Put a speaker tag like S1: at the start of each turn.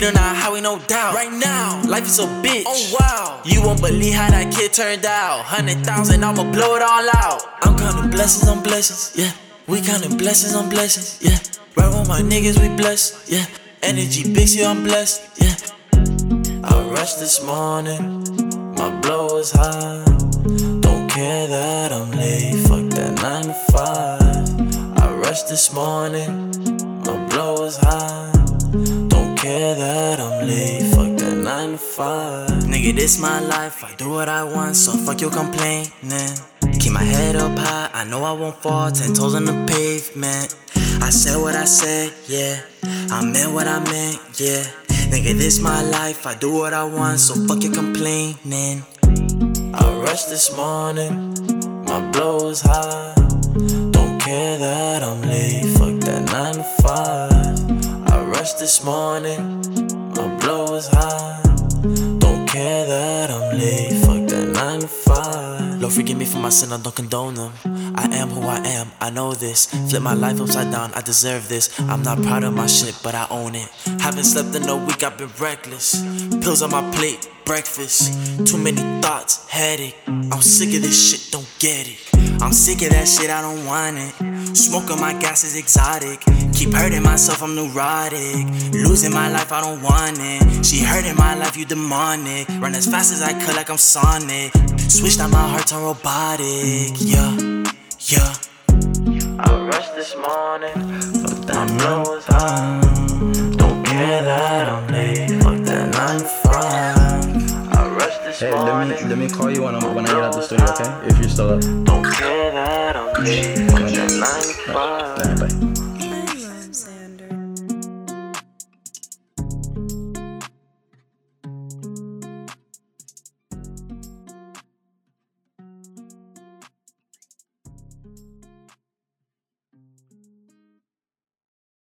S1: got the painkiller.
S2: Speed on our highway, no doubt. Right now, life is a bitch. Oh wow, you won't believe how that kid turned out. Hundred thousand, I'ma blow it all out. I'm counting blessings on blessings, yeah. We counting blessings on blessings, yeah. Right with my niggas, we blessed, yeah. Energy big, so I'm blessed, yeah. I rushed this morning, my blow was high. Don't care that I'm late, fuck that 9 to 5. I rushed this morning, my blow was high. Care that I'm late, fuck that 9 to 5. Nigga, this my life, I do what I want, so fuck your complaining. Keep my head up high, I know I won't fall, ten toes on the pavement. I said what I said, yeah. I meant what I meant, yeah. Nigga, this my life, I do what I want, so fuck your complaining. I rushed this morning, my blow was high. Don't care that I'm late, 5. I rushed this morning, my blow was high. Don't care that I'm late, fuck that 9 to 5. Lord, forgive me for my sin, I don't condone them. I am who I am, I know this. Flip my life upside down, I deserve this. I'm not proud of my shit, but I own it. Haven't slept in a week, I've been reckless. Pills on my plate, breakfast. Too many thoughts, headache. I'm sick of this shit, don't get it. I'm sick of that shit, I don't want it. Smoking my gas is exotic. Keep hurting myself, I'm neurotic. Losing my life, I don't want it. She hurting my life, you demonic. Run as fast as I could, like I'm Sonic. Switched out my heart to robotic. Yeah, yeah. I rushed this morning. Fuck that blow was high. Don't care that I'm late. Fuck that 9 to 5. I rushed this
S3: Hey, let me let me call you when I'm when I get out the studio, okay? If you're still up.
S2: Don't care that I'm late.
S3: Bye.